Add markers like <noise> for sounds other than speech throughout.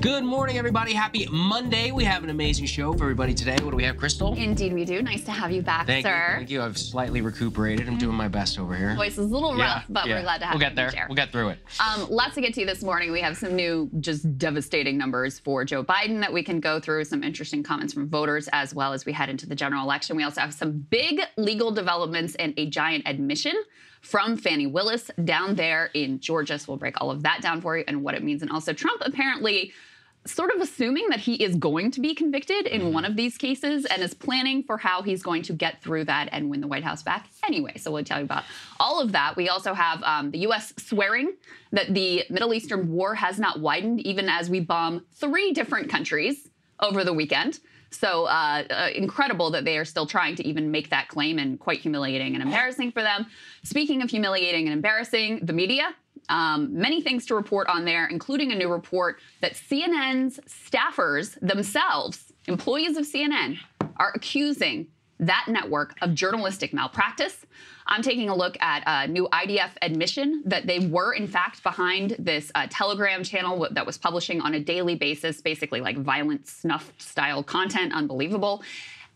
Good morning, everybody. Happy Monday. We have an amazing show for everybody today. What do we have, Krystal? Indeed, we do. Nice to have you back, Thank sir. you. Thank you. I've slightly recuperated. I'm doing my best over here. Voice is a little Yeah, rough, but yeah. we're glad to have you. We'll you get in the there. chair. We'll get through it. Um, lots to get to you this morning. We have some new, just devastating numbers for Joe Biden that we can go through, some interesting comments from voters as well as we head into the general election. We also have some big legal developments and a giant admission from Fani Willis down there in Georgia. So we'll break all of that down for you and what it means. And also, Trump apparently sort of assuming that he is going to be convicted in one of these cases and is planning for how he's going to get through that and win the White House back anyway. So we'll tell you about all of that. We also have um, the U.S. swearing that the Middle Eastern war has not widened, even as we bomb three different countries over the weekend. So uh, uh, incredible that they are still trying to even make that claim and quite humiliating and embarrassing for them. Speaking of humiliating and embarrassing, the media um, many things to report on there, including a new report that CNN's staffers themselves, employees of CNN, are accusing that network of journalistic malpractice. I'm taking a look at a new IDF admission that they were, in fact, behind this uh, Telegram channel that was publishing on a daily basis, basically like violent snuff style content. Unbelievable.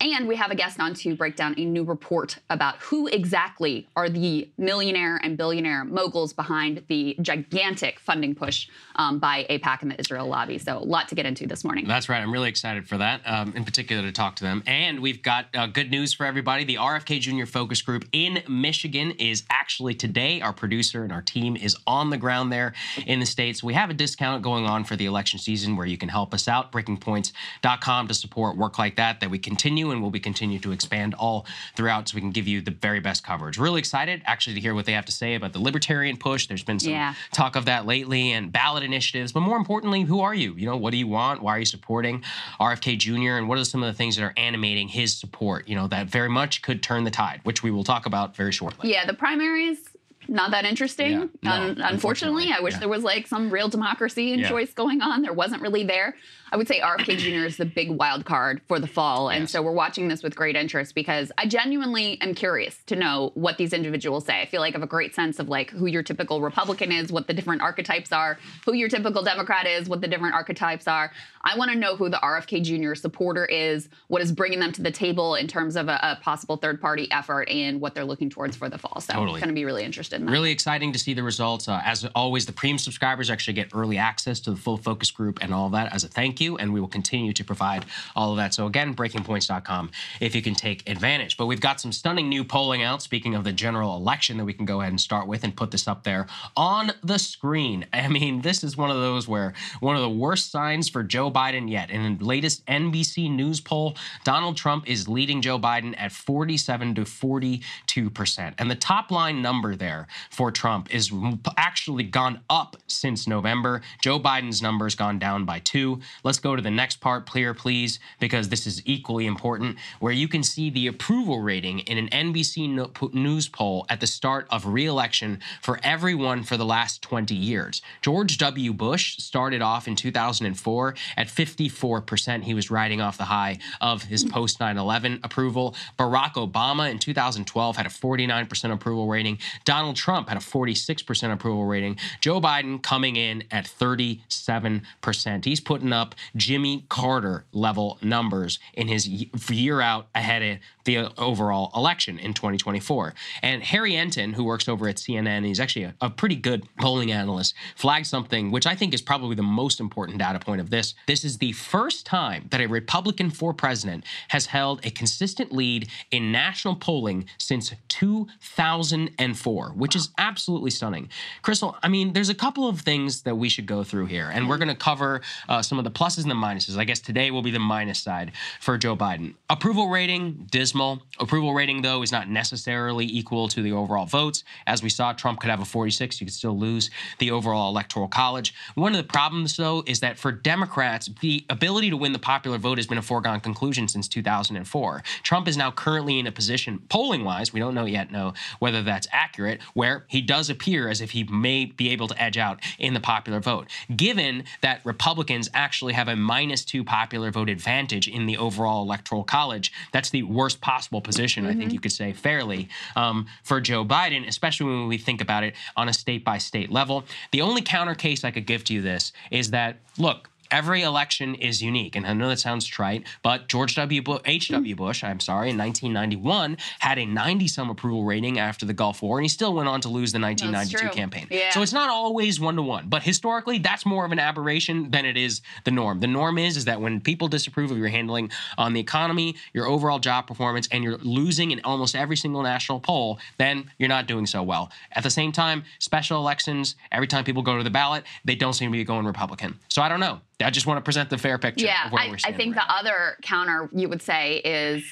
And we have a guest on to break down a new report about who exactly are the millionaire and billionaire moguls behind the gigantic funding push um, by AIPAC and the Israel lobby. So, a lot to get into this morning. That's right. I'm really excited for that, um, in particular to talk to them. And we've got uh, good news for everybody. The RFK Junior Focus Group in Michigan is actually today. Our producer and our team is on the ground there in the States. We have a discount going on for the election season where you can help us out. BreakingPoints.com to support work like that, that we continue and will be continue to expand all throughout so we can give you the very best coverage. Really excited actually to hear what they have to say about the libertarian push. There's been some Yeah. talk of that lately and ballot initiatives. But more importantly, who are you? You know, what do you want? Why are you supporting RFK Jr.? And what are some of the things that are animating his support? You know, that very much could turn the tide, which we will talk about very shortly. Yeah, the primaries. Not that interesting. Yeah, no, Un- unfortunately, unfortunately, I wish yeah. there was like some real democracy and Yeah. choice going on. There wasn't really there. I would say RFK Jr. is the big wild card for the fall. And so we're watching this with great interest because I genuinely am curious to know what these individuals say. I feel like I have a great sense of like who your typical Republican is, what the different archetypes are, who your typical Democrat is, what the different archetypes are. I want to know who the RFK Jr. supporter is, what is bringing them to the table in terms of a, a possible third party effort, and what they're looking towards for the fall. So Totally. I'm going to be really interested in that. Really exciting to see the results. Uh, as always, the premium subscribers actually get early access to the full focus group and all that as a thank you, and we will continue to provide all of that. So again, breakingpoints.com if you can take advantage. But we've got some stunning new polling out. Speaking of the general election, that we can go ahead and start with and put this up there on the screen. I mean, this is one of those where one of the worst signs for Joe Biden yet. In the latest NBC News poll, Donald Trump is leading Joe Biden at 47 to 42 percent, and the top line number there for Trump is actually gone up since November. Joe Biden's number's gone down by two. Let's go to the next part, clear, please, because this is equally important, where you can see the approval rating in an NBC News poll at the start of re-election for everyone for the last 20 years. George W. Bush started off in 2004 at 54%. He was riding off the high of his hmm. post 9 11 approval. Barack Obama in 2012 had a 49% approval rating. Donald Trump had a 46% approval rating. Joe Biden coming in at 37%. He's putting up Jimmy Carter level numbers in his year out ahead of the overall election in 2024. And Harry Enten, who works over at CNN, he's actually a, a pretty good polling analyst, flagged something which I think is probably the most important data point of this. This is the first time that a Republican for president has held a consistent lead in national polling since 2004, which is absolutely stunning. Krystal, I mean, there's a couple of things that we should go through here, and we're going to cover uh, some of the pluses and the minuses. I guess today will be the minus side for Joe Biden. Approval rating, dismal. Approval rating, though, is not necessarily equal to the overall votes. As we saw, Trump could have a 46, you could still lose the overall electoral college. One of the problems, though, is that for Democrats, the ability to win the popular vote has been a foregone conclusion since 2004. Trump is now currently in a position, polling wise, we don't know yet know whether that's accurate, where he does appear as if he may be able to edge out in the popular vote. Given that Republicans actually have a minus two popular vote advantage in the overall electoral college, that's the worst possible position, mm-hmm. I think mm-hmm. you could say fairly, um, for Joe Biden, especially when we think about it on a state by state level. The only counter case I could give to you this is that, look, every election is unique. And I know that sounds trite, but George W. Bush, H.W. Bush, I'm sorry, in 1991 had a 90 some approval rating after the Gulf War, and he still went on to lose the 1992 campaign. Yeah. So it's not always one to one, but historically, that's more of an aberration than it is the norm. The norm is is that when people disapprove of your handling on the economy, your overall job performance, and you're losing in almost every single national poll, then you're not doing so well. At the same time, special elections, every time people go to the ballot, they don't seem to be going Republican. So I don't know. I just want to present the fair picture. Yeah, I, I, think right the other counter you would say is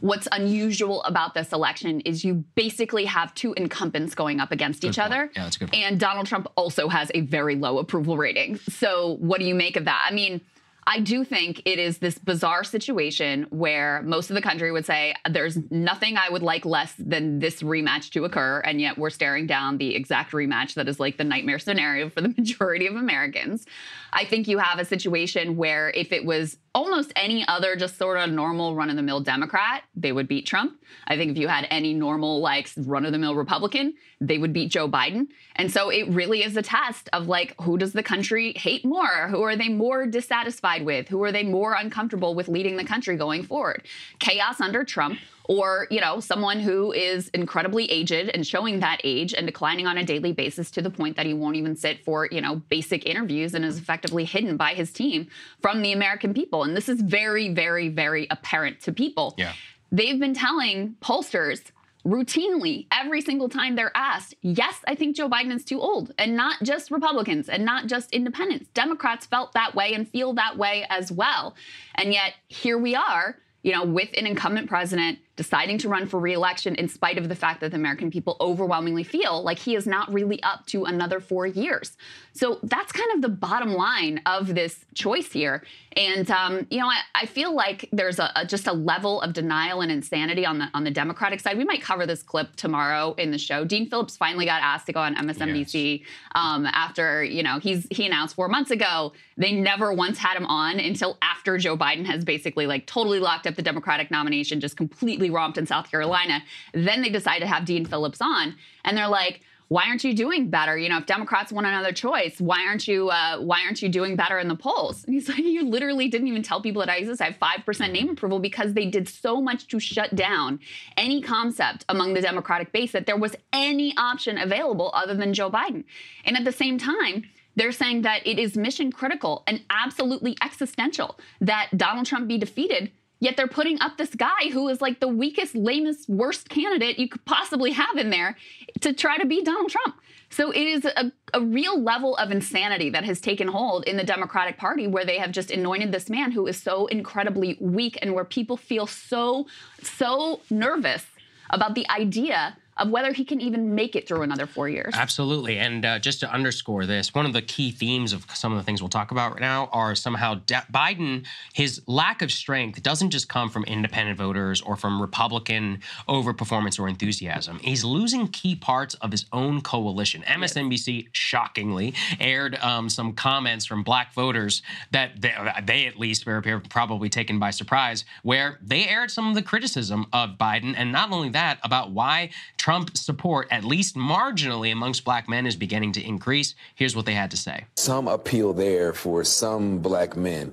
what's unusual about this election is you basically have two incumbents going up against good each point. other. Yeah, that's good point. And Donald Trump also has a very low approval rating. So what do you make of that? I mean, I do think it is this bizarre situation where most of the country would say there's nothing I would like less than this rematch to occur, and yet we're staring down the exact rematch that is like the nightmare scenario for the <laughs> majority of Americans. I think you have a situation where if it was almost any other just sort of normal run of the mill Democrat, they would beat Trump. I think if you had any normal, like run of the mill Republican, they would beat Joe Biden. And so it really is a test of like, who does the country hate more? Who are they more dissatisfied with? Who are they more uncomfortable with leading the country going forward? Chaos under Trump or you know someone who is incredibly aged and showing that age and declining on a daily basis to the point that he won't even sit for you know basic interviews and is effectively hidden by his team from the american people and this is very very very apparent to people yeah they've been telling pollsters routinely every single time they're asked, yes, I think Joe Biden is too old. And not just Republicans and not just independents. Democrats felt that way and feel that way as well. And yet here we are, you know, with an incumbent president deciding to run for reelection in spite of the fact that the American people overwhelmingly feel like he is not really up to another four years. So that's kind of the bottom line of this choice here. And um, you know, I, I, feel like there's a, a, just a level of denial and insanity on the on the Democratic side. We might cover this clip tomorrow in the show. Dean Phillips finally got asked to go on MSNBC yes. um, after you know he's he announced four months ago they never once had him on until after Joe Biden has basically like totally locked up the Democratic nomination, just completely completely romped in South Carolina. Then they decide to have Dean Phillips on, and they're like, why aren't you doing better? You know, if Democrats want another choice, why aren't you uh, why aren't you doing better in the polls? And he's <laughs> like, you literally didn't even tell people that I exist. I have five percent name approval because they did so much to shut down any concept among the Democratic base that there was any option available other than Joe Biden. And at the same time, they're saying that it is mission critical and absolutely existential that Donald Trump be defeated Yet they're putting up this guy who is like the weakest, lamest, worst candidate you could possibly have in there to try to beat Donald Trump. So it is a, a, real level of insanity that has taken hold in the Democratic Party where they have just anointed this man who is so incredibly weak and where people feel so, so nervous about the idea of whether he can even make it through another four years. Absolutely. And uh, just to underscore this, one of the key themes of some of the things we'll talk about right now are somehow De- Biden, his lack of strength doesn't just come from independent voters or from Republican overperformance or enthusiasm. He's losing key parts of his own coalition. MSNBC, shockingly, aired um, some comments from black voters that they, they at least were probably taken by surprise, where they aired some of the criticism of Biden. And not only that, about why Trump support, at least marginally amongst black men, is beginning to increase. Here's what they had to say. Some appeal there for some black men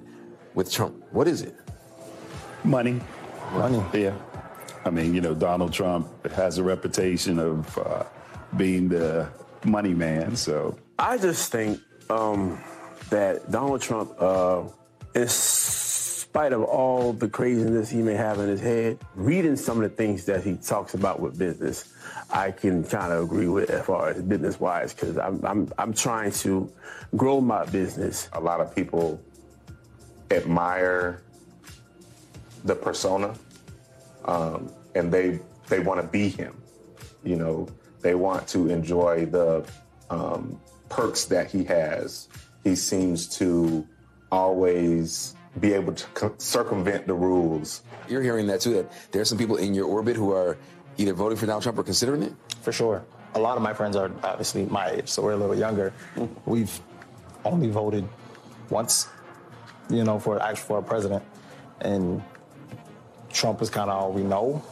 with Trump. What is it? Money. Money. Yeah. I mean, you know, Donald Trump has a reputation of uh, being the money man. So I just think um, that Donald Trump uh, is spite of all the craziness he may have in his head, reading some of the things that he talks about with business, I can kind of agree with as far as business wise, because I'm, I'm, I'm trying to grow my business. A lot of people admire the persona, um, and they they want to be him. You know, they want to enjoy the um, perks that he has. He seems to always be able to circumvent the rules. You're hearing that too, that there's some people in your orbit who are either voting for Donald Trump or considering it? For sure. A lot of my friends are obviously my age, so we're a little younger. Mm. We've only voted once, you know, for actual for a president. And Trump is kind of all we know.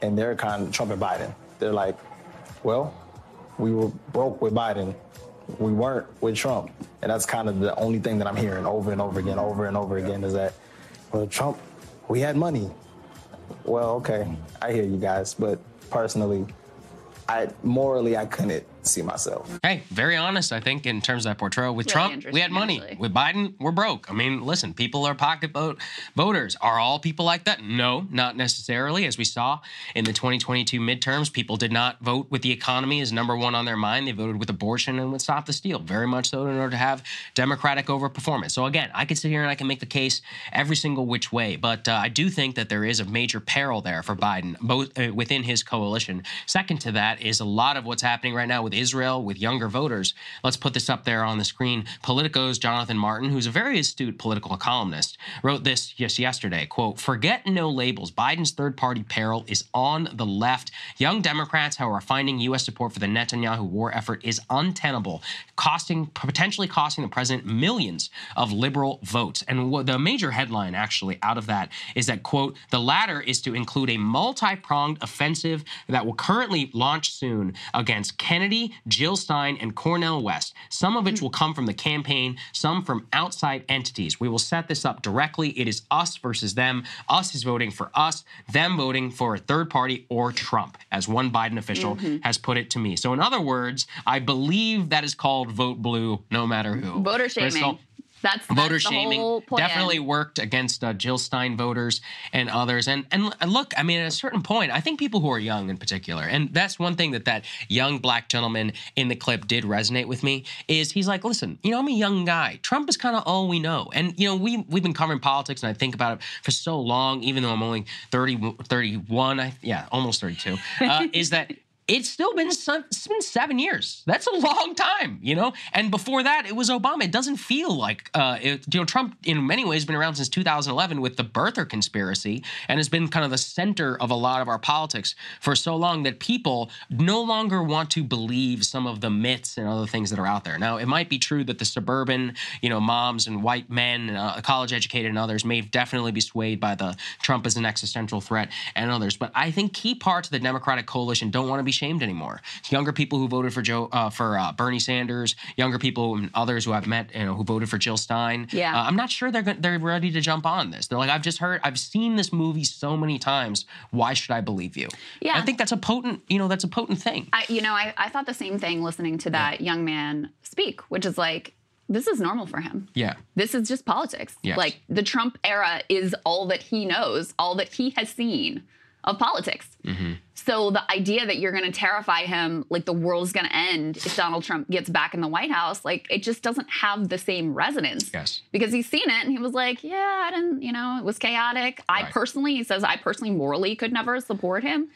And they're kind of Trump and Biden. They're like, well, we were broke with Biden we weren't with Trump. And that's kind of the only thing that I'm hearing over and over again, over and over again, is that, well, Trump, we had money. Well, okay, I hear you guys, but personally, I morally I couldn't see myself. Hey, very honest, I think, in terms of that portrayal. With Trump, we had money. Actually. With Biden, we're broke. I mean, listen, people are pocketbook voters. Are all people like that? No, not necessarily. As we saw in the 2022 midterms, people did not vote with the economy as number one on their mind. They voted with abortion and with Stop the Steal, very much so in order to have Democratic overperformance. So again, I can sit here and I can make the case every single which way, but uh, I do think that there is a major peril there for Biden, both uh, within his coalition. Second to that is a lot of what's happening right now with Israel, with younger voters. Let's put this up there on the screen. Politico's Jonathan Martin, who's a very astute political columnist, wrote this just yesterday, quote, forget no labels. Biden's third party peril is on the left. Young Democrats, however, are finding U.S. support for the Netanyahu war effort is untenable, costing potentially costing the president millions of liberal votes. And the major headline actually out of that is that, quote, the latter is to include a multi-pronged offensive that will currently launch soon against Kennedy, Jill Stein, and Cornel West, some of which will come from the campaign, some from outside entities. We will set this up directly. It is us versus them. Us is voting for us, them voting for a third party or Trump, as one Biden official mm-hmm. has put it to me. So, in other words, I believe that is called vote blue no matter who. Voter shaming. Krystal, that's, that's voter shaming definitely worked against uh, Jill Stein voters and others. And, and look, I mean, at a certain point, I think people who are young in particular, and that's one thing that that young black gentleman in the clip did resonate with me is he's like, listen, you know, I'm a young guy. Trump is kind of all we know, and you know, we we've been covering politics, and I think about it for so long, even though I'm only 30, 31, I, yeah, almost 32. Uh, is that <laughs> it's still been it's been seven years. That's a long time, you know. And before that, it was Obama. It doesn't feel like uh, it, you know Trump in many ways been around since 2011 with the birther conspiracy, and has been kind of the center of a lot of our politics for so long that people no longer want to believe some of the myths and other things that are out there. Now, it might be true that the suburban, you know, moms and white men, uh, college educated and others may definitely be swayed by the Trump as an existential threat and others, but I think key parts of the Democratic coalition don't want to be shamed anymore. Younger people who voted for Joe uh, for uh, Bernie Sanders, younger people and others who I've met, you know, who voted for Jill Stein. Yeah, uh, I'm not sure they're they're ready to jump on this. They're like, I've just heard, I've seen this movie so many times. Why should I believe you? Yeah, I think that's a potent, you know, that's a potent thing. I, you know, I, I thought the same thing listening to that yeah. young man speak, which is like this is normal for him. Yeah. This is just politics. Yes. Like the Trump era is all that he knows, all that he has seen of politics. Mm-hmm. So the idea that you're going to terrify him, like the world's going to end if Donald Trump gets back in the White House, like it just doesn't have the same resonance. Yes. Because he's seen it and he was like, yeah, I didn't, you know, it was chaotic. I personally, he says, I personally morally could never support him.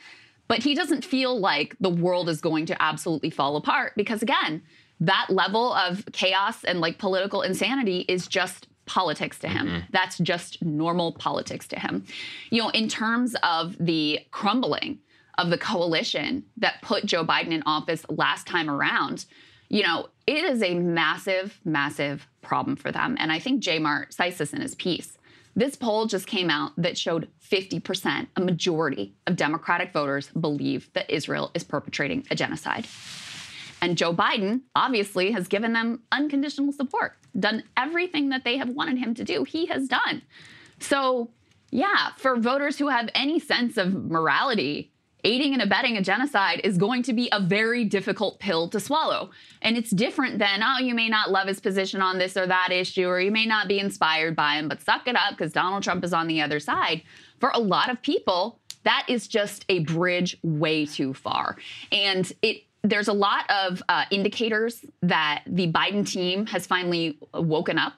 But he doesn't feel like the world is going to absolutely fall apart because, again, that level of chaos and like political insanity is just politics to him. Mm-hmm. That's just normal politics to him. You know, in terms of the crumbling of the coalition that put Joe Biden in office last time around, you know, it is a massive, massive problem for them. And I think J. Mart cites this in his piece. This poll just came out that showed 50%, a majority of Democratic voters believe that Israel is perpetrating a genocide. And Joe Biden obviously has given them unconditional support, done everything that they have wanted him to do. He has done. So, yeah, for voters who have any sense of morality, aiding and abetting a genocide is going to be a very difficult pill to swallow. And it's different than, oh, you may not love his position on this or that issue, or you may not be inspired by him, but suck it up because Donald Trump is on the other side. For a lot of people, that is just a bridge way too far. And it there's a lot of uh, indicators that the Biden team has finally woken up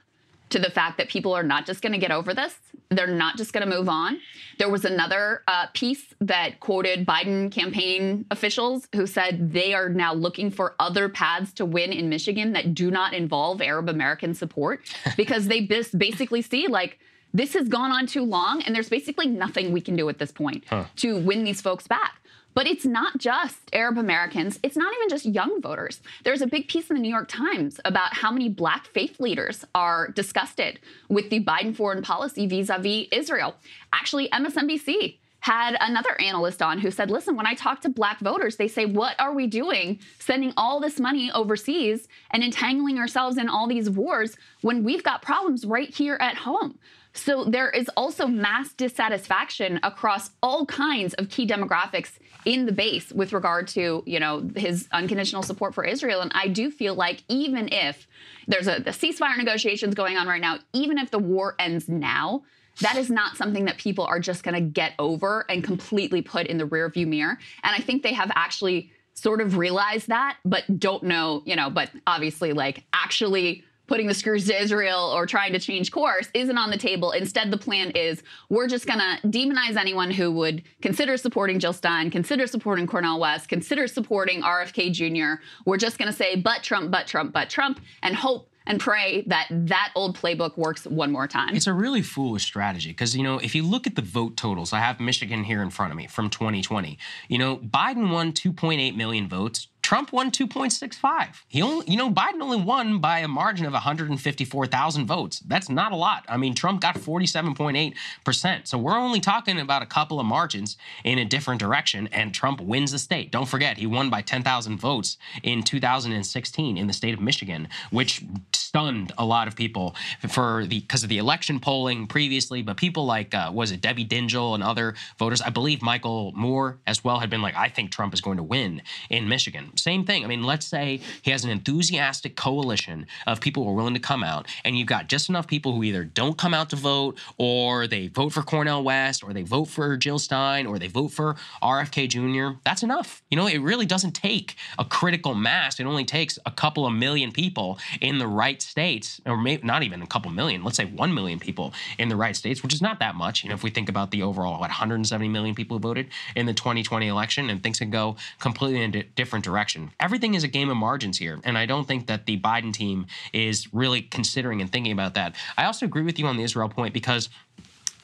to the fact that people are not just going to get over this. They're not just going to move on. There was another uh, piece that quoted Biden campaign officials who said they are now looking for other paths to win in Michigan that do not involve Arab American support <laughs> because they bis- basically see like this has gone on too long and there's basically nothing we can do at this point to win these folks back. But it's not just Arab Americans. It's not even just young voters. There's a big piece in the New York Times about how many black faith leaders are disgusted with the Biden foreign policy vis a vis Israel. Actually, MSNBC had another analyst on who said, listen, when I talk to black voters, they say, what are we doing sending all this money overseas and entangling ourselves in all these wars when we've got problems right here at home? So there is also mass dissatisfaction across all kinds of key demographics in the base with regard to, you know, his unconditional support for Israel. And I do feel like even if there's a ceasefire negotiations going on right now, even if the war ends now, that is not something that people are just going to get over and completely put in the rearview mirror. And I think they have actually sort of realized that, but don't know, you know, but obviously like actually putting the screws to Israel or trying to change course isn't on the table. Instead, the plan is we're just going to demonize anyone who would consider supporting Jill Stein, consider supporting Cornel West, consider supporting RFK Jr. We're just going to say, but Trump, but Trump, but Trump, and hope and pray that that old playbook works one more time. It's a really foolish strategy because, you know, if you look at the vote totals, I have Michigan here in front of me from 2020. You know, Biden won 2.8 million votes. Trump won 2.65. He only, you know, Biden only won by a margin of 154,000 votes. That's not a lot. I mean, Trump got 47.8%. So we're only talking about a couple of margins in a different direction, and Trump wins the state. Don't forget, he won by 10,000 votes in 2016 in the state of Michigan, which stunned a lot of people for the because of the election polling previously. But people like uh, was it Debbie Dingell and other voters, I believe Michael Moore as well had been like, I think Trump is going to win in Michigan. Same thing. I mean, let's say he has an enthusiastic coalition of people who are willing to come out, and you've got just enough people who either don't come out to vote, or they vote for Cornel West, or they vote for Jill Stein, or they vote for RFK Jr. That's enough. You know, it really doesn't take a critical mass. It only takes a couple of million people in the right states, or maybe not even a couple million. Let's say one million people in the right states, which is not that much. You know, if we think about the overall what 170 million people who voted in the 2020 election, and things can go completely in a different direction. Everything is a game of margins here, and I don't think that the Biden team is really considering and thinking about that. I also agree with you on the Israel point because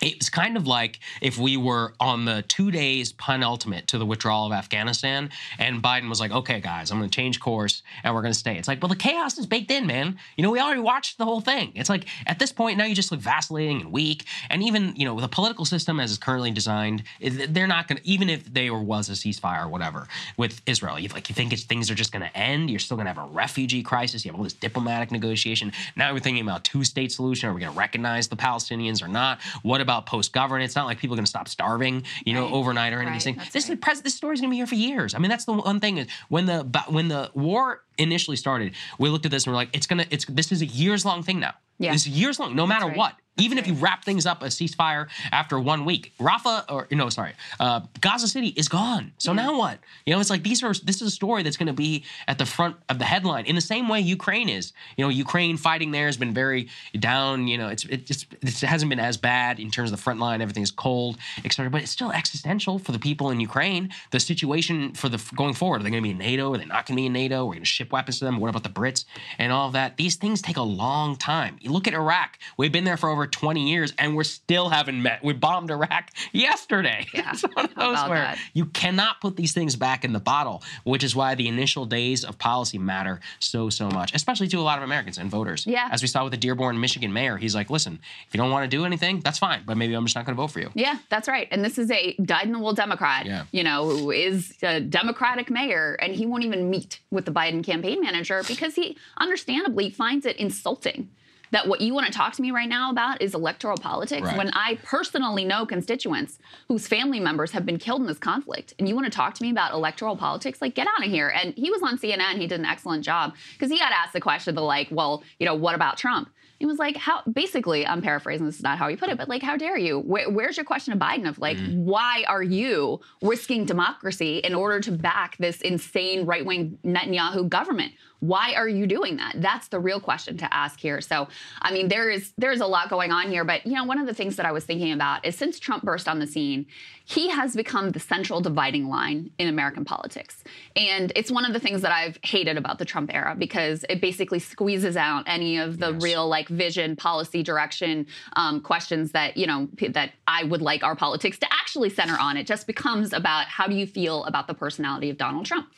it's kind of like if we were on the two days penultimate to the withdrawal of Afghanistan, and Biden was like, okay, guys, I'm going to change course and we're going to stay. It's like, well, the chaos is baked in, man. You know, we already watched the whole thing. It's like at this point, now you just look vacillating and weak. And even, you know, the political system as it's currently designed, they're not going to, even if there was a ceasefire or whatever with Israel, you like, you think things are just going to end. You're still going to have a refugee crisis. You have all this diplomatic negotiation. Now we're thinking about two state solution. Are we going to recognize the Palestinians or not? What about post governance. It's not like people are going to stop starving, you know, overnight or anything. Right, that's This is pres- this story's going to be here for years. I mean, that's the one thing is when the when the war initially started, we looked at this and we're like, it's gonna it's this is a years long thing now. Yeah. It's years long, no matter right. what. Even if you wrap things up a ceasefire after one week, Rafah or no, sorry, uh, Gaza City is gone. So now what? You know, it's like these are this is a story that's going to be at the front of the headline in the same way Ukraine is. You know, Ukraine fighting there has been very down. You know, it's it just it hasn't been as bad in terms of the front line. Everything's cold, etc. But it's still existential for the people in Ukraine. The situation for the going forward. Are they going to be in NATO? Are they not going to be in NATO? We're going to ship weapons to them. What about the Brits and all of that? These things take a long time. You look at Iraq. We've been there for over 20 years, and we're still haven't met. We bombed Iraq <laughs> yesterday. Yeah, <laughs> it's one of those where that? you cannot put these things back in the bottle, which is why the initial days of policy matter so, so much, especially to a lot of Americans and voters. Yeah. As we saw with the Dearborn, Michigan mayor, he's like, listen, if you don't want to do anything, that's fine, but maybe I'm just not going to vote for you. Yeah, that's right. And this is a dyed-in-the-wool Democrat, Yeah. you know, who is a Democratic mayor, and he won't even meet with the Biden campaign manager because he understandably finds it insulting that what you want to talk to me right now about is electoral politics Right. when I personally know constituents whose family members have been killed in this conflict. And you want to talk to me about electoral politics? Like, get out of here. And he was on CNN. He did an excellent job because he got asked the question, the like, well, you know, what about Trump? He was like, how basically, I'm paraphrasing, this is not how he put it, but like, how dare you? Where, where's your question of Biden of like, mm. why are you risking democracy in order to back this insane right wing Netanyahu government? Why are you doing that? That's the real question to ask here. So, I mean, there is there's a lot going on here, but you know, one of the things that I was thinking about is since Trump burst on the scene, he has become the central dividing line in American politics. And it's one of the things that I've hated about the Trump era because it basically squeezes out any of the real like vision, policy direction um, questions that, you know, that I would like our politics to actually center on. It just becomes about how do you feel about the personality of Donald Trump?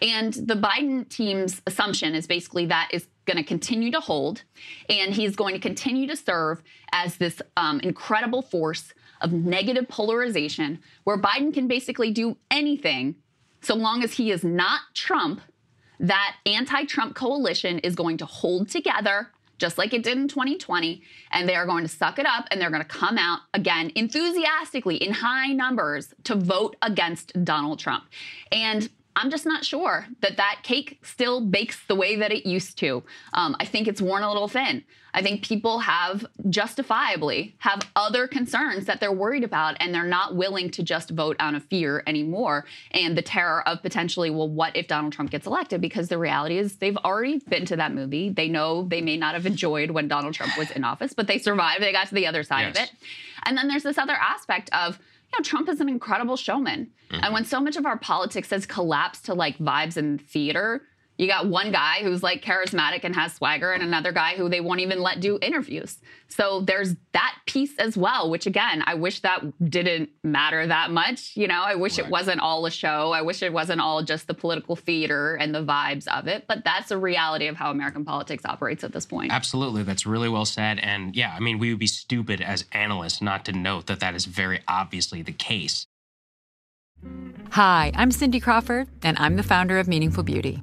And the Biden team's assumption is basically that is going to continue to hold, and he's going to continue to serve as this um, incredible force of negative polarization where Biden can basically do anything so long as he is not Trump. That anti Trump coalition is going to hold together just like it did in 2020, and they are going to suck it up and they're going to come out again enthusiastically in high numbers to vote against Donald Trump. And I'm just not sure that that cake still bakes the way that it used to. Um, I think it's worn a little thin. I think people have justifiably have other concerns that they're worried about, and they're not willing to just vote out of fear anymore and the terror of potentially, well, what if Donald Trump gets elected? Because the reality is they've already been to that movie. They know they may not have enjoyed when Donald Trump was in office, but they survived. They got to the other side of it. And then there's this other aspect of, you know, Trump is an incredible showman. And mm-hmm. when so much of our politics has collapsed to like vibes and theater, you got one guy who's like charismatic and has swagger, and another guy who they won't even let do interviews. So there's that piece as well, which again, I wish that didn't matter that much. You know, I wish it wasn't all a show. I wish it wasn't all just the political theater and the vibes of it. But that's a reality of how American politics operates at this point. Absolutely. That's really well said. And yeah, I mean, we would be stupid as analysts not to note that that is very obviously the case. Hi, I'm Cindy Crawford, and I'm the founder of Meaningful Beauty.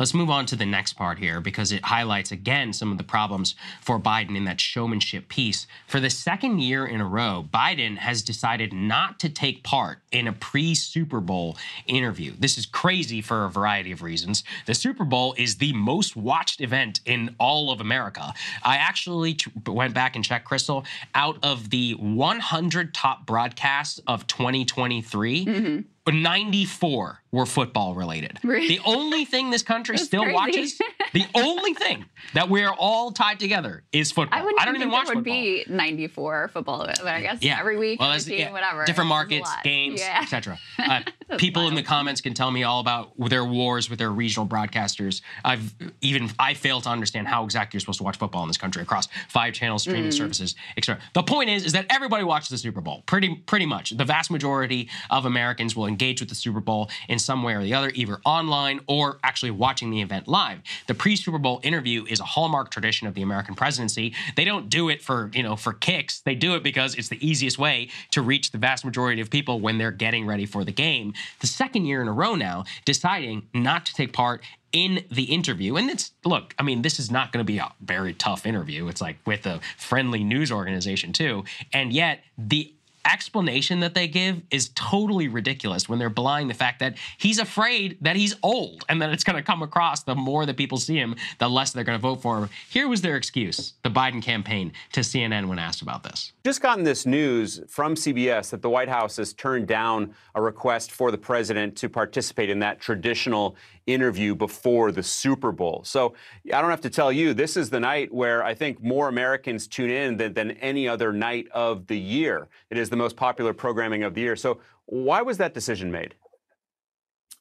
Let's move on to the next part here because it highlights again some of the problems for Biden in that showmanship piece. For the second year in a row, Biden has decided not to take part in a pre Super Bowl interview. This is crazy for a variety of reasons. The Super Bowl is the most watched event in all of America. I actually went back and checked, Krystal, out of the 100 top broadcasts of 2023. 94 were football related. <laughs> Really? The only thing this country still crazy. watches, the <laughs> only thing that we're all tied together is football. I wouldn't don't even think watch there would football. It would be 94 football, but I guess Yeah. every week, Well, team, yeah, whatever. Different markets, games, Yeah. etc. <laughs> Uh, people in the comments can tell me all about their wars with their regional broadcasters. I've even I fail to understand how exactly you're supposed to watch football in this country across five channels, streaming Mm. services, etc. The point is, is that everybody watches the Super Bowl. Pretty, pretty much, the vast majority of Americans will engage with the Super Bowl in some way or the other, either online or actually watching the event live. The pre-Super Bowl interview is a hallmark tradition of the American presidency. They don't do it for you know for kicks. They do it because it's the easiest way to reach the vast majority of people when they're getting ready for the game. The second year in a row now, deciding not to take part in the interview. And it's look, I mean, this is not going to be a very tough interview. It's like with a friendly news organization too. And yet the explanation that they give is totally ridiculous when they're blind the fact that he's afraid that he's old and that it's going to come across the more that people see him the less they're going to vote for him. Here was their excuse the biden campaign to cnn when asked about this. Just gotten this news from CBS that the White House has turned down a request for the president to participate in that traditional interview before the Super Bowl. So I don't have to tell you, this is the night where I think more Americans tune in than, than any other night of the year. It is the most popular programming of the year. So why was that decision made?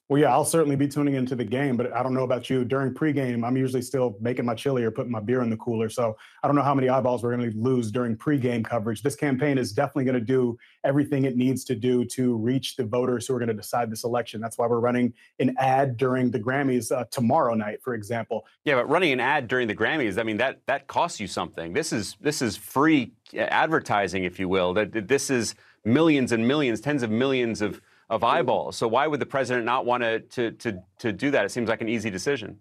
Well, yeah, I'll certainly be tuning into the game, but I don't know about you. During pregame, I'm usually still making my chili or putting my beer in the cooler. So I don't know how many eyeballs we're going to lose during pregame coverage. This campaign is definitely going to do everything it needs to do to reach the voters who are going to decide this election. That's why we're running an ad during the Grammys uh, tomorrow night, for example. Yeah, but running an ad during the Grammys, I mean that that costs you something. This is this is free uh, advertising, if you will. That that this is millions and millions, tens of millions of of eyeballs. So why would the president not want to to to to do that? It seems like an easy decision.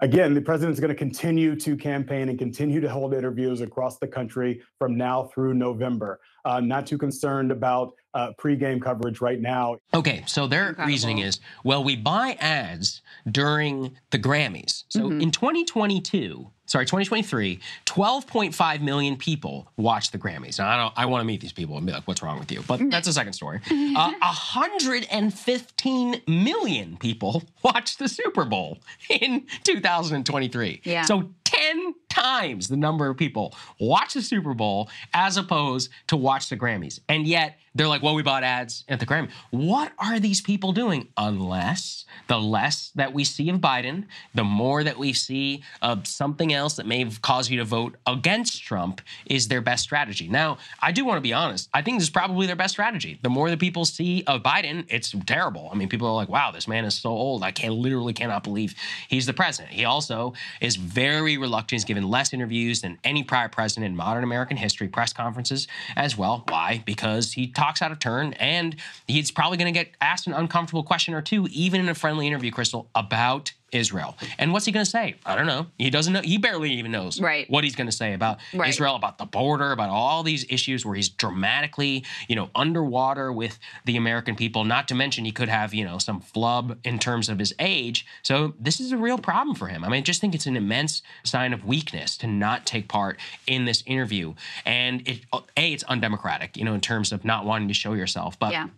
Again, the president's going to continue to campaign and continue to hold interviews across the country from now through November. Uh, not too concerned about uh, pregame coverage right now. Okay, so their reasoning is well, we buy ads during the Grammys. So in 2022, sorry, 2023, 12.5 million people watched the Grammys. Now, I don't, I want to meet these people and be like, what's wrong with you? But that's a second story. <laughs> Uh, 115 million people <laughs> watched the Super Bowl in 2023. Yeah. So 10 times the number of people watch the Super Bowl as opposed to watch the Grammys. And yet they're like, well, we bought ads at the Grammy. What are these people doing? Unless the less that we see of Biden, the more that we see of something else that may cause you to vote against Trump is their best strategy. Now, I do want to be honest. I think this is probably their best strategy. The more that people see of Biden, it's terrible. I mean, people are like, wow, this man is so old. I can literally cannot believe he's the president. He also is very reluctant. He's given less interviews than any prior president in modern American history, press conferences as well. Why? Because he talks out of turn and he's probably going to get asked an uncomfortable question or two, even in a friendly interview, Krystal, about Israel. And what's he going to say? I don't know. He doesn't know. He barely even knows Right. what he's going to say about Right. Israel, about the border, about all these issues where he's dramatically, you know, underwater with the American people. Not to mention he could have, you know, some flub in terms of his age. So this is a real problem for him. I mean, I just think it's an immense sign of weakness to not take part in this interview. And it, a, it's undemocratic, you know, in terms of not wanting to show yourself. But Yeah.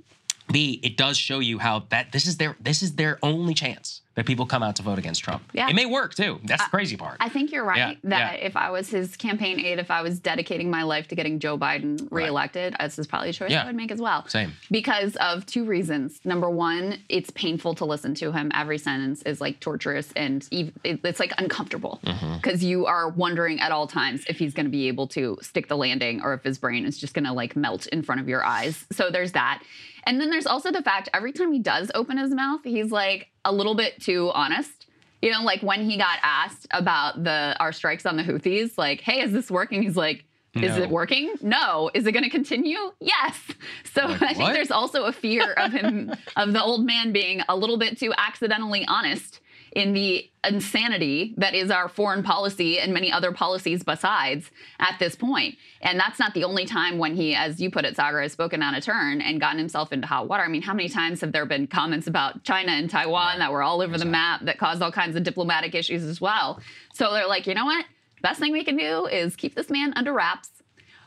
B, it does show you how that this is their this is their only chance that people come out to vote against Trump. Yeah. It may work too. That's the crazy part. I think you're right Yeah, that yeah. if I was his campaign aide, if I was dedicating my life to getting Joe Biden reelected, this is probably a choice Yeah. I would make as well. Same. Because of two reasons. Number one, it's painful to listen to him. Every sentence is like torturous and it's like uncomfortable Mm-hmm. because you are wondering at all times if he's going to be able to stick the landing or if his brain is just going to like melt in front of your eyes. So there's that. And then there's also the fact every time he does open his mouth, he's like a little bit too honest. You know, like when he got asked about the our strikes on the Houthis, like, "Hey, is this working?" He's like, "Is No. it working? No. Is it going to continue? Yes." <laughs> So Like, I think what? there's also a fear of him of the old man being a little bit too accidentally honest in the insanity that is our foreign policy and many other policies besides at this point. And that's not the only time when he, as you put it, Saagar, has spoken on a turn and gotten himself into hot water. I mean, how many times have there been comments about China and Taiwan that were all over the map that caused all kinds of diplomatic issues as well? So they're like, you know what? Best thing we can do is keep this man under wraps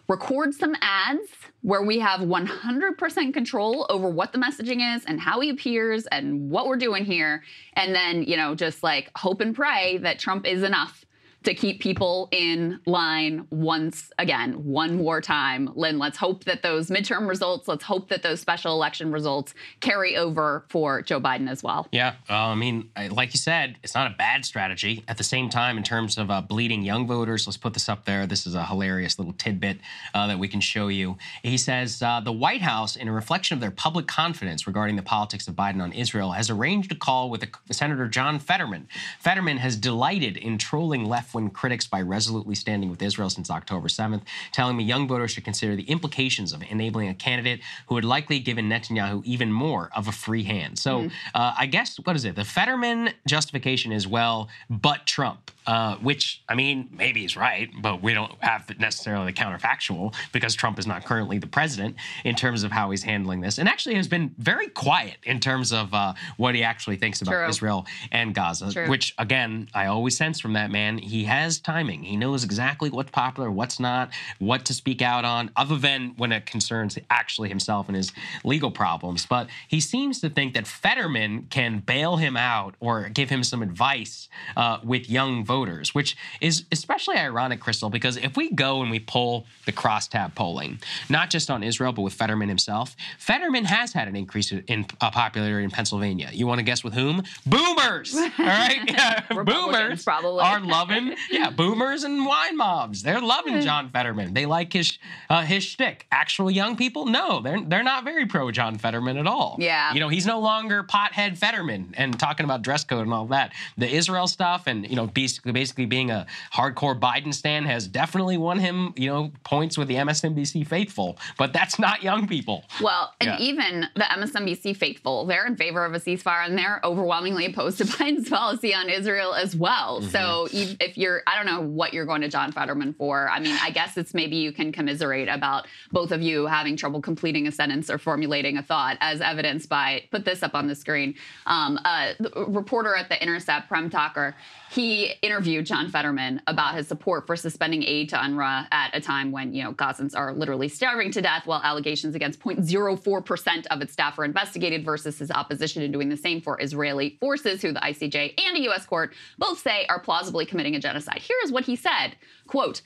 record some ads where we have 100% control over what the messaging is and how he appears and what we're doing here. And then, you know, just like hope and pray that Trump is enough to keep people in line once again, one more time. Lynn, let's hope that those midterm results, let's hope that those special election results carry over for Joe Biden as well. Yeah, uh, I mean, like you said, it's not a bad strategy. At the same time, in terms of uh, bleeding young voters, let's put this up there. This is a hilarious little tidbit uh, that we can show you. He says uh, the White House, in a reflection of their public confidence regarding the politics of Biden on Israel, has arranged a call with Senator John Fetterman. Fetterman has delighted in trolling left-wing critics by resolutely standing with Israel since October 7th, telling me young voters should consider the implications of enabling a candidate who would likely given Netanyahu even more of a free hand. So uh, I guess what is it? The Fetterman justification is well, but Trump, uh, which I mean maybe he's right, but we don't have necessarily the counterfactual because Trump is not currently the president in terms of how he's handling this, and actually has been very quiet in terms of uh, what he actually thinks about True. Israel and Gaza. True. Which again, I always sense from that man, he has timing. He knows exactly what's popular, what's not, what to speak out on, other than when it concerns actually himself and his legal problems. But he seems to think that Fetterman can bail him out or give him some advice uh, with young voters, which is especially ironic, Krystal, because if we go and we pull the crosstab polling, not just on Israel, but with Fetterman himself, Fetterman has had an increase in uh, popularity in Pennsylvania. You want to guess with whom? Boomers! <laughs> All right? <laughs> Boomers probably. are loving, yeah, boomers and wine mobs. They're loving John Fetterman. They like his uh, his shtick. Actual young people, no, they're they're not very pro John Fetterman at all. Yeah. you know, he's no longer pothead Fetterman and talking about dress code and all that. The Israel stuff and you know, basically basically being a hardcore Biden stan has definitely won him you know points with the MSNBC faithful. But that's not young people. Well, and Yeah. even the MSNBC faithful, they're in favor of a ceasefire and they're overwhelmingly opposed to <laughs> Biden's policy on Israel as well. Mm-hmm. So if you're, I don't know what you're going to John Fetterman for. I mean, I guess it's maybe you can commiserate about both of you having trouble completing a sentence or formulating a thought, as evidenced by, put this up on the screen. Um, a reporter at The Intercept, Prem Thakker, he interviewed John Fetterman about his support for suspending aid to UNRWA at a time when, you know, Gazans are literally starving to death while allegations against 0.04% of its staff are investigated versus his opposition in doing the same for Israeli forces who the ICJ and a US court both say are plausibly committing a genocide. Here is what he said, quote,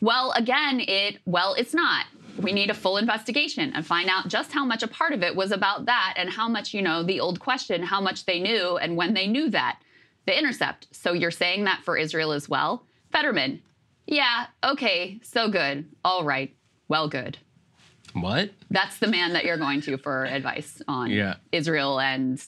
well, again, it, well, it's not. We need a full investigation and find out just how much a part of it was about that and how much, you know, the old question, how much they knew and when they knew that. The Intercept. So you're saying that for Israel as well? Fetterman. Yeah, okay, so good. All right. Well, good. What? That's the man that you're going to for advice on Yeah. Israel and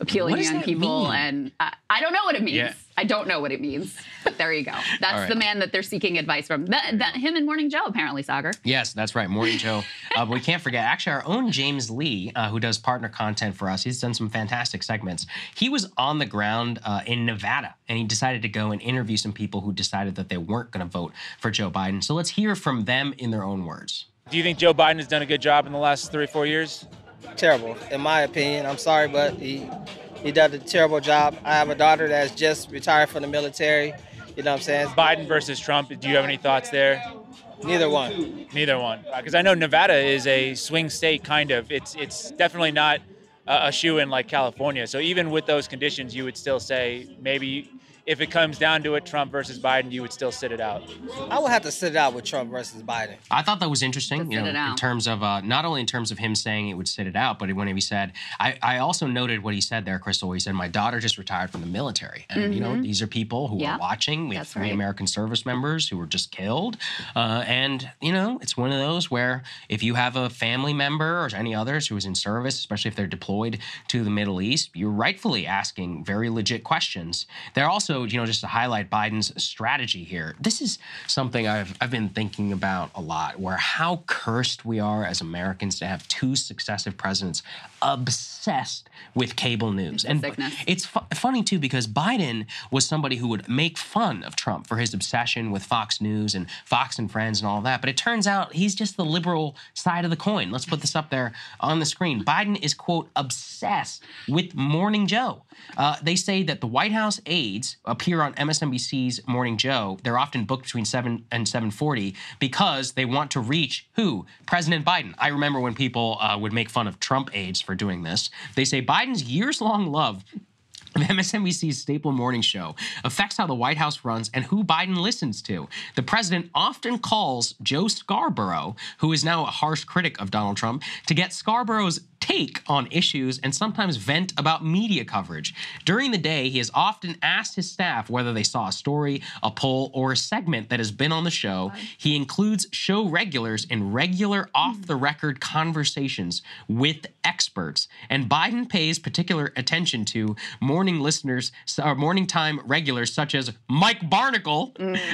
appealing What does young people. mean? And I, I don't know what it means. Yeah. I don't know what it means. But there you go. <laughs> That's right. the man that they're seeking advice from. That, that him and Morning Joe apparently, Saagar. Yes, that's right. Morning Joe. <laughs> Uh, we can't forget, actually, our own James Lee, uh, who does partner content for us. He's done some fantastic segments. He was on the ground uh, in Nevada, and he decided to go and interview some people who decided that they weren't going to vote for Joe Biden. So let's hear from them in their own words. Do you think Joe Biden has done a good job in the last three, four years? Terrible, in my opinion. I'm sorry, but he he did a terrible job. I have a daughter that's just retired from the military. You know what I'm saying? Biden versus Trump. Do you have any thoughts there? Neither one. Neither one. Uh, because I know Nevada is a swing state, kind of. It's it's definitely not a, a shoe in like California. So even with those conditions, you would still say maybe if it comes down to it, Trump versus Biden, you would still sit it out. I would have to sit it out with Trump versus Biden. I thought that was interesting, you know, in terms of uh, not only in terms of him saying it would sit it out, but when he said, I, I also noted what he said there, Krystal. He said, "My daughter just retired from the military, and you know, Mhm. these are people who Yeah, are watching. We have three right. American service members who were just killed, uh, and you know, it's one of those where if you have a family member or any others who is in service, especially if they're deployed to the Middle East, you're rightfully asking very legit questions. They're also, you know, just to highlight Biden's strategy here. This is something I've I've been thinking about a lot, where how cursed we are as Americans to have two successive presidents obsessed with cable news. and sickness. it's fu- funny too because Biden was somebody who would make fun of Trump for his obsession with Fox News and Fox and Friends and all that. But it turns out he's just the liberal side of the coin. Let's put this up there on the screen. Biden is quote obsessed with Morning Joe. Uh, they say that the White House aides appear on MSNBC's Morning Joe. They're often booked between seven and seven forty because they want to reach who President Biden. I remember when people uh, would make fun of Trump aides for doing this. They say Biden's years long love of MSNBC's staple morning show affects how the White House runs and who Biden listens to. The president often calls Joe Scarborough, who is now a harsh critic of Donald Trump, to get Scarborough's take on issues and sometimes vent about media coverage. During the day, he has often asked his staff whether they saw a story, a poll, or a segment that has been on the show. He includes show regulars in regular off the record conversations with experts. And Biden pays particular attention to morning listeners, or morning time regulars such as Mike Barnicle,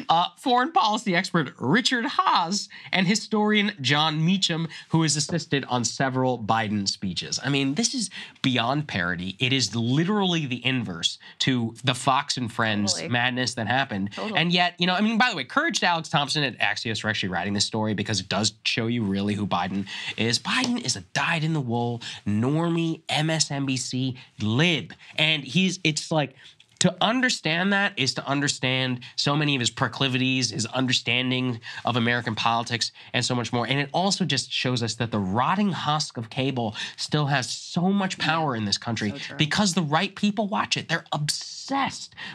uh, foreign policy expert Richard Haass, and historian Jon Meacham, who has assisted on several Biden speeches. I mean, this is beyond parody. It is literally the inverse to the Fox and Friends Totally. madness that happened. Totally. And yet, you know, I mean, by the way, courage to Alex Thompson at Axios for actually writing this story because it does show you really who Biden is. Biden is a dyed in the wool, normie MSNBC lib. And he's, it's like, to understand that is to understand so many of his proclivities, his understanding of American politics, and so much more. And it also just shows us that the rotting husk of cable still has so much power in this country because the right people watch it. They're obsessed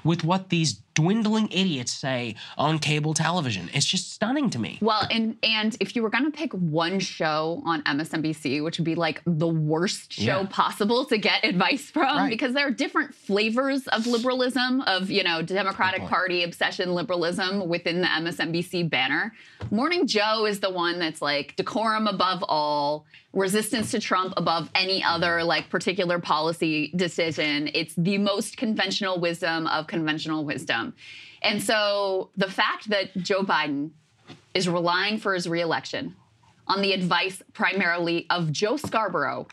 with what these dwindling idiots say on cable television. It's just stunning to me. Well, and and if you were gonna pick one show on MSNBC, which would be like the worst show Yeah. possible to get advice from, Right. because there are different flavors of liberalism, of you know Democratic Party obsession liberalism within the MSNBC banner. Morning Joe is the one that's like decorum above all, resistance to Trump above any other like particular policy decision. It's the most conventional wisdom of conventional wisdom. And so the fact that Joe Biden is relying for his reelection on the advice primarily of Joe Scarborough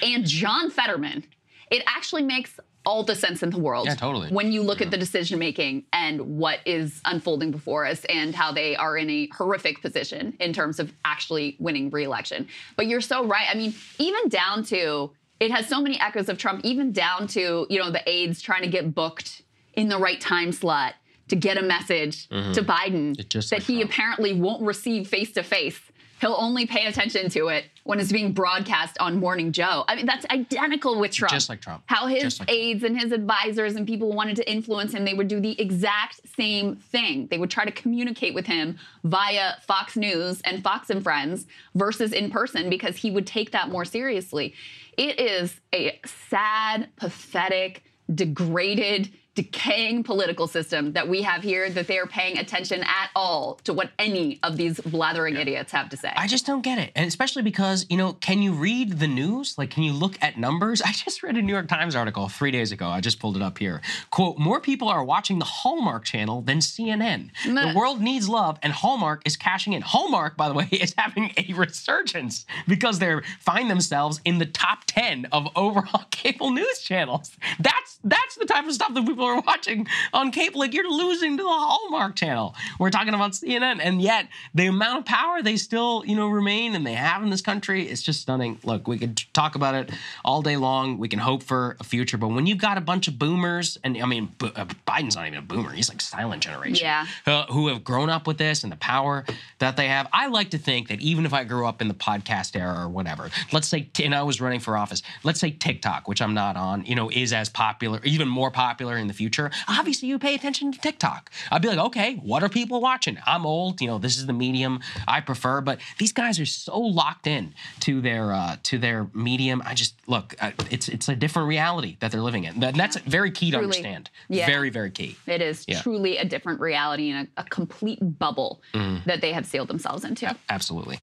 and John Fetterman, it actually makes all the sense in the world. Yeah, totally. When you look at the decision making and what is unfolding before us and how they are in a horrific position in terms of actually winning reelection. But you're so right. I mean, even down to it has so many echoes of Trump, even down to, you know, the aides trying to get booked in the right time slot to get a message Mhm. to Biden that like he apparently won't receive face to face. He'll only pay attention to it when it's being broadcast on Morning Joe. I mean, that's identical with Trump. Just like Trump. How his like aides and his advisors and people wanted to influence him, they would do the exact same thing. They would try to communicate with him via Fox News and Fox and Friends versus in person because he would take that more seriously. It is a sad, pathetic, degraded, decaying political system that we have here that they are paying attention at all to what any of these blathering idiots have to say. I just don't get it. And especially because, you know, can you read the news? Like, can you look at numbers? <laughs> I just read a New York Times article three days ago. I just pulled it up here. Quote, more people are watching the Hallmark channel than CNN. The world needs love, and Hallmark is cashing in. Hallmark, by the way, <laughs> is having a resurgence because they find themselves in the top 10 of overall <laughs> cable news channels. That's that's the type of stuff that people are <laughs> watching on cable. Like you're losing to the Hallmark channel. We're talking about CNN, and yet the amount of power they still, you know, remain and they have in this country is just stunning. Look, we could talk about it all day long. We can hope for a future, but when you've got a bunch of boomers, and I mean, B- uh, Biden's not even a boomer; he's like silent generation. Yeah. Uh, who have grown up with this and the power that they have. I like to think that even if I grew up in the podcast era or whatever, let's say, and I was running for office, let's say TikTok, which I'm not on, you know, is as popular, even more popular in the future. Obviously, you pay attention to TikTok. I'd be like, okay, what are people watching? I'm old, you know, this is the medium I prefer, but these guys are so locked in to their uh, to their medium. I just look, uh, it's it's a different reality that they're living in. And that's very key to Truly. understand. Yeah. Very very key. It is Yeah. truly a different reality and a, a complete bubble Mhm. that they have sealed themselves into. Absolutely.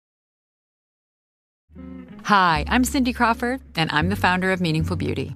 Hi, I'm Cindy Crawford, and I'm the founder of Meaningful Beauty.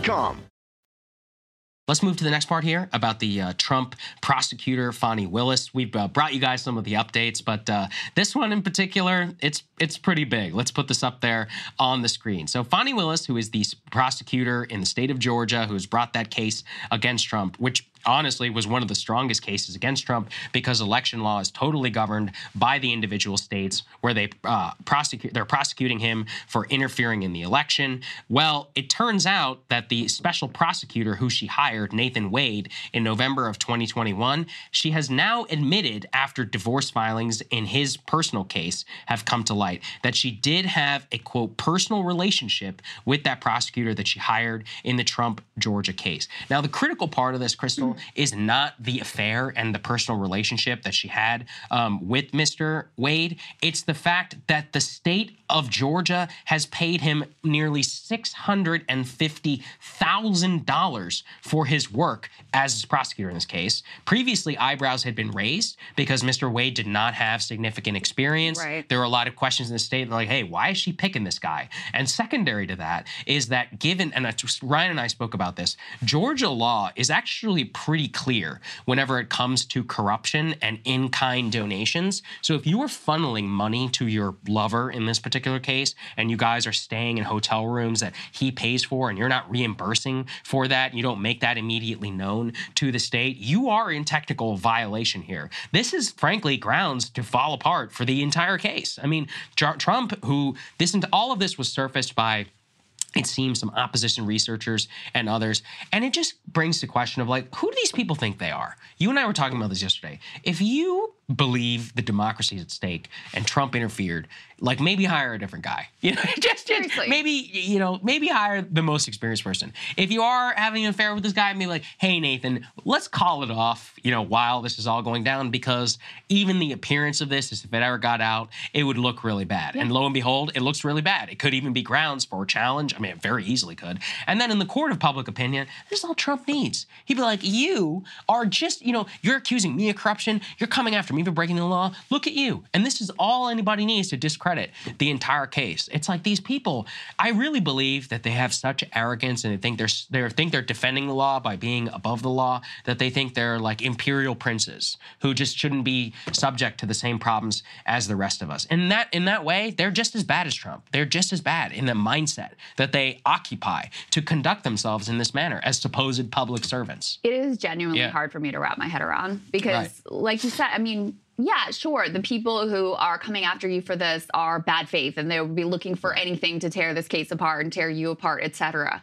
Let's move to the next part here about the uh, Trump prosecutor Fani Willis. We've uh, brought you guys some of the updates, but uh, this one in particular, it's it's pretty big. Let's put this up there on the screen. So Fani Willis, who is the prosecutor in the state of Georgia, who has brought that case against Trump, which honestly was one of the strongest cases against Trump because election law is totally governed by the individual states where they uh, prosecute they're prosecuting him for interfering in the election. Well, it turns out that the special prosecutor who she hired, Nathan Wade, in November of 2021, she has now admitted after divorce filings in his personal case have come to light that she did have a quote personal relationship with that prosecutor that she hired in the Trump Georgia case. Now, the critical part of this, Krystal, is not the affair and the personal relationship that she had um, with Mr. Wade. It's the fact that the state of Georgia has paid him nearly $650,000 for his work as prosecutor in this case. Previously, eyebrows had been raised because Mr. Wade did not have significant experience. Right. There were a lot of questions in the state like, hey, why is she picking this guy? And secondary to that is that given, and Ryan and I spoke about this, Georgia law is actually pretty clear whenever it comes to corruption and in kind donations. So if you are funneling money to your lover in this particular case, and you guys are staying in hotel rooms that he pays for, and you're not reimbursing for that, you don't make that immediately known to the state, you are in technical violation here. This is frankly grounds to fall apart for the entire case. I mean, Trump, who this and all of this was surfaced by it seems some opposition researchers and others and it just brings the question of like who do these people think they are? You and i were talking about this yesterday. If you believe the democracy is at stake and Trump interfered, like maybe hire a different guy. <laughs> You know, <laughs> just, just maybe you know maybe hire the most experienced person. If you are having an affair with this guy, maybe like, hey Nathan, let's call it off. You know, while this is all going down, because even the appearance of this, if it ever got out, it would look really bad. Yeah. And lo and behold, it looks really bad. It could even be grounds for a challenge. I mean, it very easily could. And then in the court of public opinion, this is all Trump needs. He'd be like, you are just you know you're accusing me of corruption. You're coming after me for breaking the law. Look at you. And this is all anybody needs to discredit the entire case. It's like these people, I really believe that they have such arrogance and they think they're they think they're defending the law by being above the law that they think they're like imperial princes who just shouldn't be subject to the same problems as the rest of us. And that in that way, they're just as bad as Trump. They're just as bad in the mindset that they occupy to conduct themselves in this manner as supposed public servants. It is genuinely yeah. hard for me to wrap my head around because right. like you said, I mean, yeah, sure. The people who are coming after you for this are bad faith and they'll be looking for anything to tear this case apart and tear you apart, etc.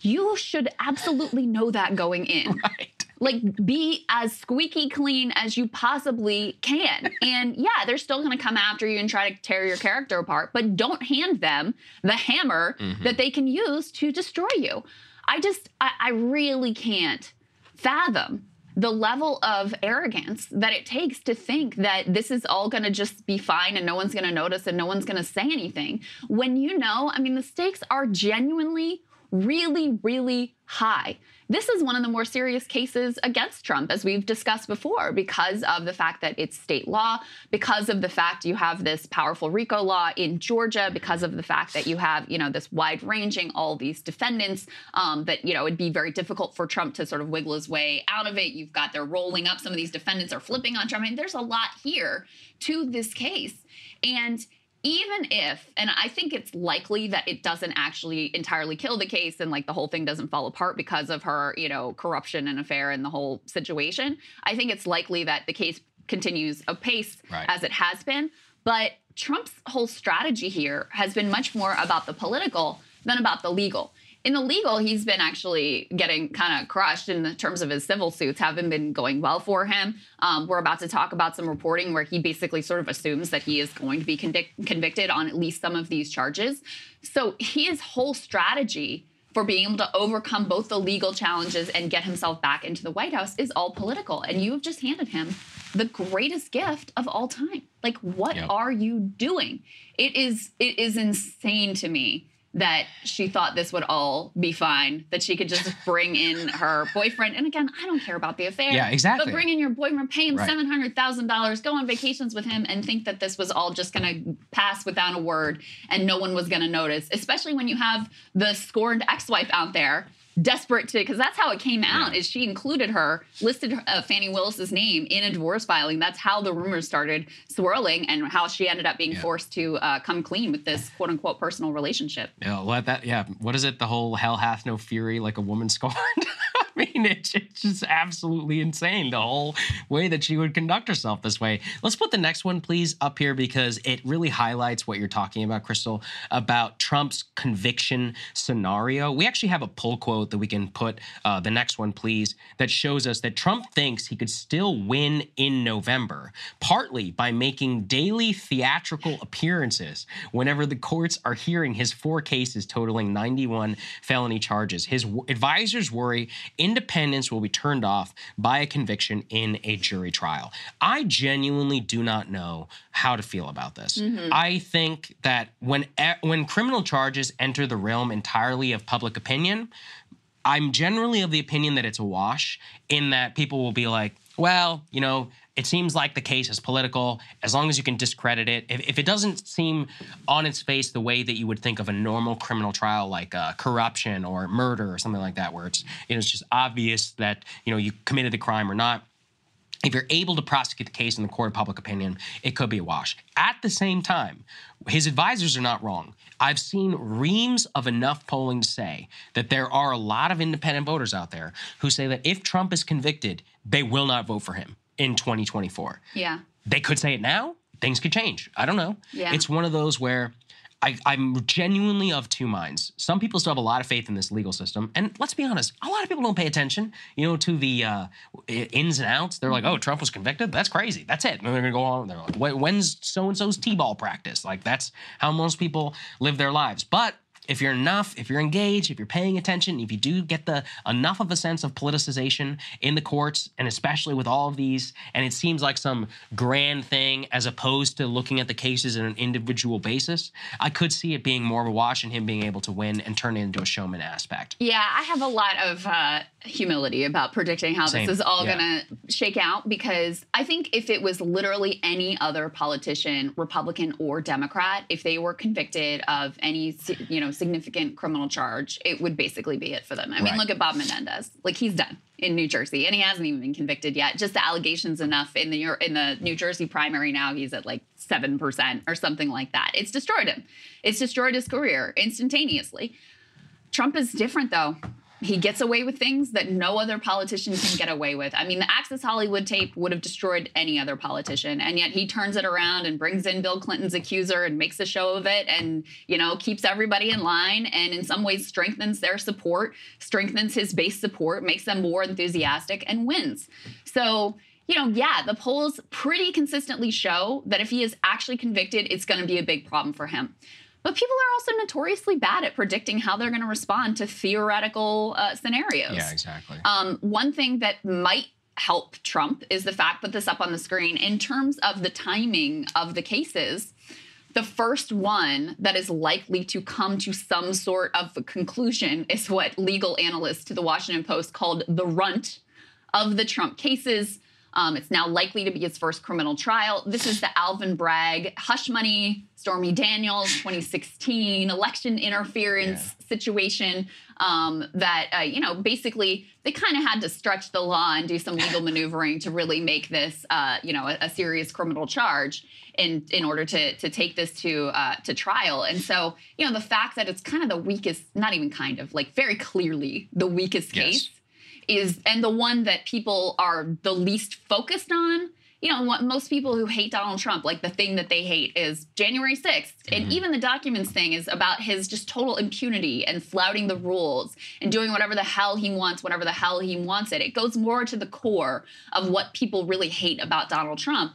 You should absolutely know that going in. <laughs> Right. Like be as squeaky clean as you possibly can. And yeah, they're still going to come after you and try to tear your character apart, but don't hand them the hammer mm-hmm. that they can use to destroy you. I just I, I really can't fathom the level of arrogance that it takes to think that this is all going to just be fine and no one's going to notice and no one's going to say anything. When you know, I mean, the stakes are genuinely really, really high. This is one of the more serious cases against Trump, as we've discussed before, because of the fact that it's state law, because of the fact you have this powerful RICO law in Georgia, because of the fact that you have, you know, this wide-ranging, all these defendants, um, that, you know, it'd be very difficult for Trump to sort of wiggle his way out of it. You've got they're rolling up. Some of these defendants are flipping on Trump. I mean, there's a lot here to this case. And even if, and I think it's likely that it doesn't actually entirely kill the case and like the whole thing doesn't fall apart because of her, you know, corruption and affair and the whole situation. I think it's likely that the case continues apace right. as it has been. But Trump's whole strategy here has been much more about the political than about the legal in the legal, he's been actually getting kind of crushed in the terms of his civil suits haven't been going well for him. Um, we're about to talk about some reporting where he basically sort of assumes that he is going to be convic- convicted on at least some of these charges. So his whole strategy for being able to overcome both the legal challenges and get himself back into the White House is all political. And you have just handed him the greatest gift of all time. Like, what yep. are you doing? It is it is insane to me that she thought this would all be fine, that she could just <laughs> bring in her boyfriend. And again, I don't care about the affair. Yeah, exactly. But bring in your boyfriend, pay him right. $700,000, go on vacations with him, and think that this was all just going to pass without a word and no one was going to notice, especially when you have the scorned ex wife out there desperate to because that's how it came out yeah. is she included her listed uh, Fani Willis's name in a divorce filing that's how the rumors started swirling and how she ended up being yeah. forced to uh, come clean with this quote unquote personal relationship yeah let that yeah what is it the whole hell hath no fury like a woman scorned <laughs> <laughs> mean, it's, it's just absolutely insane the whole way that she would conduct herself this way. Let's put the next one, please, up here because it really highlights what you're talking about, Krystal, about Trump's conviction scenario. We actually have a pull quote that we can put uh, the next one, please, that shows us that Trump thinks he could still win in November, partly by making daily theatrical appearances whenever the courts are hearing his four cases totaling 91 felony charges. His advisors worry independents will be turned off by a conviction in a jury trial. I genuinely do not know how to feel about this. Mm-hmm. I think that when when criminal charges enter the realm entirely of public opinion, I'm generally of the opinion that it's a wash in that people will be like, well, you know, it seems like the case is political as long as you can discredit it. If, if it doesn't seem on its face the way that you would think of a normal criminal trial, like uh, corruption or murder or something like that, where it's you know it's just obvious that you know you committed the crime or not. If you're able to prosecute the case in the court of public opinion, it could be a wash. At the same time, his advisors are not wrong. I've seen reams of enough polling to say that there are a lot of independent voters out there who say that if Trump is convicted, they will not vote for him in 2024. Yeah. They could say it now. Things could change. I don't know. Yeah. It's one of those where I, I'm genuinely of two minds. Some people still have a lot of faith in this legal system, and let's be honest, a lot of people don't pay attention, you know, to the uh, ins and outs. They're like, "Oh, Trump was convicted. That's crazy. That's it." And they're gonna go on. They're like, "When's so and so's t-ball practice?" Like that's how most people live their lives. But if you're enough, if you're engaged, if you're paying attention, if you do get the enough of a sense of politicization in the courts, and especially with all of these, and it seems like some grand thing as opposed to looking at the cases on an individual basis, I could see it being more of a wash and him being able to win and turn it into a showman aspect. Yeah, I have a lot of uh, humility about predicting how Same. this is all Yeah. going to shake out because I think if it was literally any other politician, Republican or Democrat, if they were convicted of any you know significant criminal charge, it would basically be it for them. I mean, look at Bob Menendez; like he's done in New Jersey, and he hasn't even been convicted yet. Just the allegations enough in the in the New Jersey primary now, he's at like seven percent or something like that. It's destroyed him. It's destroyed his career instantaneously. Trump is different though. He gets away with things that no other politician can get away with. I mean, the Access Hollywood tape would have destroyed any other politician, and yet he turns it around and brings in Bill Clinton's accuser and makes a show of it, and you know keeps everybody in line, and in some ways strengthens their support, strengthens his base support, makes them more enthusiastic, and wins. So you know, yeah, the polls pretty consistently show that if he is actually convicted, it's going to be a big problem for him. But people are also notoriously bad at predicting how they're going to respond to theoretical uh, scenarios. Yeah, exactly. Um, one thing that might help Trump is the fact, put this up on the screen, in terms of the timing of the cases. The first one that is likely to come to some sort of a conclusion is what legal analysts to the Washington Post called the runt of the Trump cases. Um, it's now likely to be his first criminal trial. This is the Alvin Bragg hush money, Stormy Daniels 2016 election interference situation um, that, uh, you know, basically they kind of had to stretch the law and do some legal maneuvering to really make this, uh, you know, a, a serious criminal charge in in order to to take this to uh, to trial. And so, you know, the fact that it's kind of the weakest, not even kind of, like very clearly the weakest case is and the one that people are the least focused on you know what most people who hate donald trump like the thing that they hate is january 6th and mm-hmm. even the documents thing is about his just total impunity and flouting the rules and doing whatever the hell he wants whenever the hell he wants it. It goes more to the core of what people really hate about donald trump.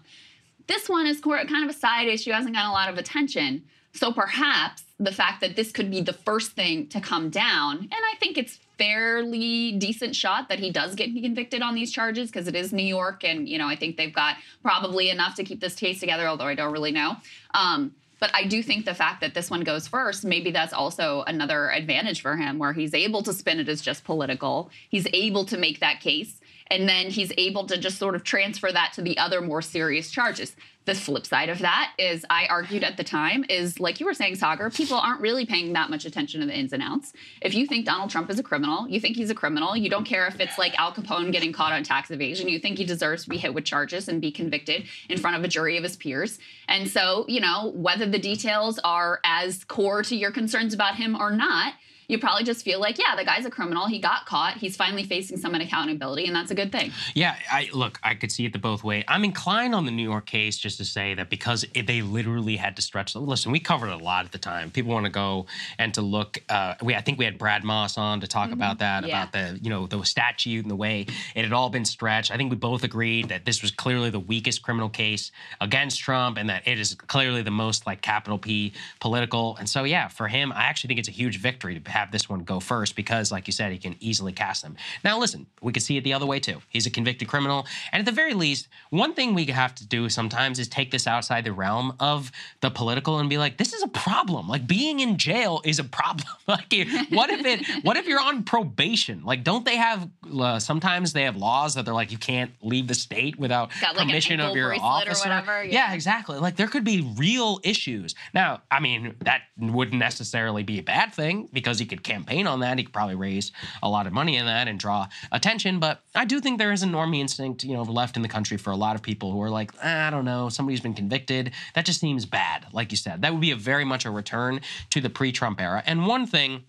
This one is kind of a side issue hasn't gotten a lot of attention. So perhaps the fact that this could be the first thing to come down and i think it's fairly decent shot that he does get convicted on these charges because it is New York, and you know I think they've got probably enough to keep this case together. Although I don't really know. Um, but I do think the fact that this one goes first, maybe that's also another advantage for him, where he's able to spin it as just political. He's able to make that case, and then he's able to just sort of transfer that to the other more serious charges. The flip side of that is, I argued at the time, is like you were saying, Saagar, people aren't really paying that much attention to the ins and outs. If you think Donald Trump is a criminal, you think he's a criminal, you don't care if it's like Al Capone getting caught on tax evasion, you think he deserves to be hit with charges and be convicted in front of a jury of his peers. And so, you know, whether the details are as core to your concerns about him or not, you probably just feel like, yeah, the guy's a criminal. He got caught. He's finally facing some accountability, and that's a good thing. Yeah, I look, I could see it the both way. I'm inclined on the New York case just to say that because it, they literally had to stretch. Listen, we covered it a lot at the time. People want to go and to look. Uh, we, I think we had Brad Moss on to talk about that, Yeah. about the you know the statute and the way it had all been stretched. I think we both agreed that this was clearly the weakest criminal case against Trump, and that it is clearly the most like capital P political. And so, yeah, for him, I actually think it's a huge victory to have this one go first because, like you said, he can easily cast them. Now, listen, we could see it the other way too. He's a convicted criminal, and at the very least, one thing we have to do sometimes is take this outside the realm of the political and be like, this is a problem. Like being in jail is a problem. <laughs> like, what if it? What if you're on probation? Like, don't they have? Uh, sometimes they have laws that they're like, you can't leave the state without Got, like, permission of your officer. whatever, Yeah. yeah. exactly. Like there could be real issues. Now, I mean, that wouldn't necessarily be a bad thing because he could campaign on that. He could probably raise a lot of money in that and draw attention. But I do think there is a normie instinct, you know, left in the country for a lot of people who are like, "Ah, I don't know, somebody's been convicted. That just seems bad. Like you said, that would be a very much a return to the pre-Trump era. And one thing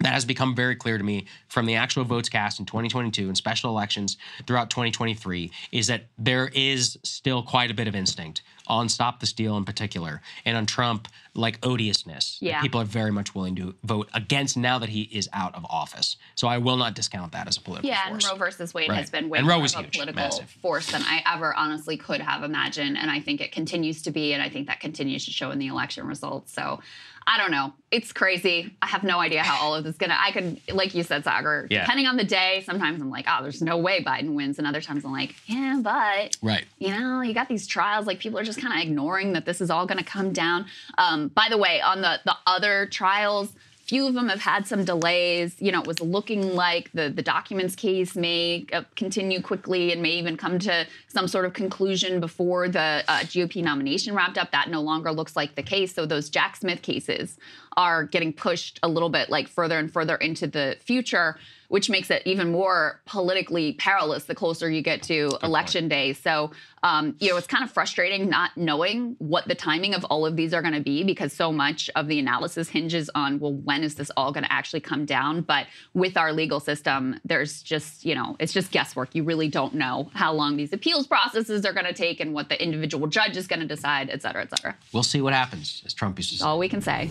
that has become very clear to me from the actual votes cast in 2022 and special elections throughout 2023 is that there is still quite a bit of instinct on Stop the Steal in particular and on Trump like odiousness. Yeah. People are very much willing to vote against now that he is out of office. So I will not discount that as a political Yeah, force. Yeah, and Roe versus Wade Right. has been way And Roe more was of a huge, political massive. force than I ever honestly could have imagined, and I think it continues to be, and I think that continues to show in the election results. So, I don't know. It's crazy. I have no idea how all of this is gonna. I could, like you said, Saagar. Yeah. Depending on the day, sometimes I'm like, oh, there's no way Biden wins, and other times I'm like, yeah, but Right. you know, you got these trials, like people are just kind of ignoring that this is all going to come down. Um, by the way, on the the other trials, few of them have had some delays. You know, it was looking like the the documents case may uh, continue quickly and may even come to some sort of conclusion before the uh, GOP nomination wrapped up. That no longer looks like the case. So those Jack Smith cases are getting pushed a little bit like further and further into the future which makes it even more politically perilous the closer you get to election day. So, um, you know, it's kind of frustrating not knowing what the timing of all of these are going to be because so much of the analysis hinges on, well, when is this all going to actually come down? But with our legal system, there's just, you know, it's just guesswork. You really don't know how long these appeals processes are going to take and what the individual judge is going to decide, et cetera, et cetera. We'll see what happens, as Trump used to say. all we can say.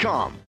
Indeed.com.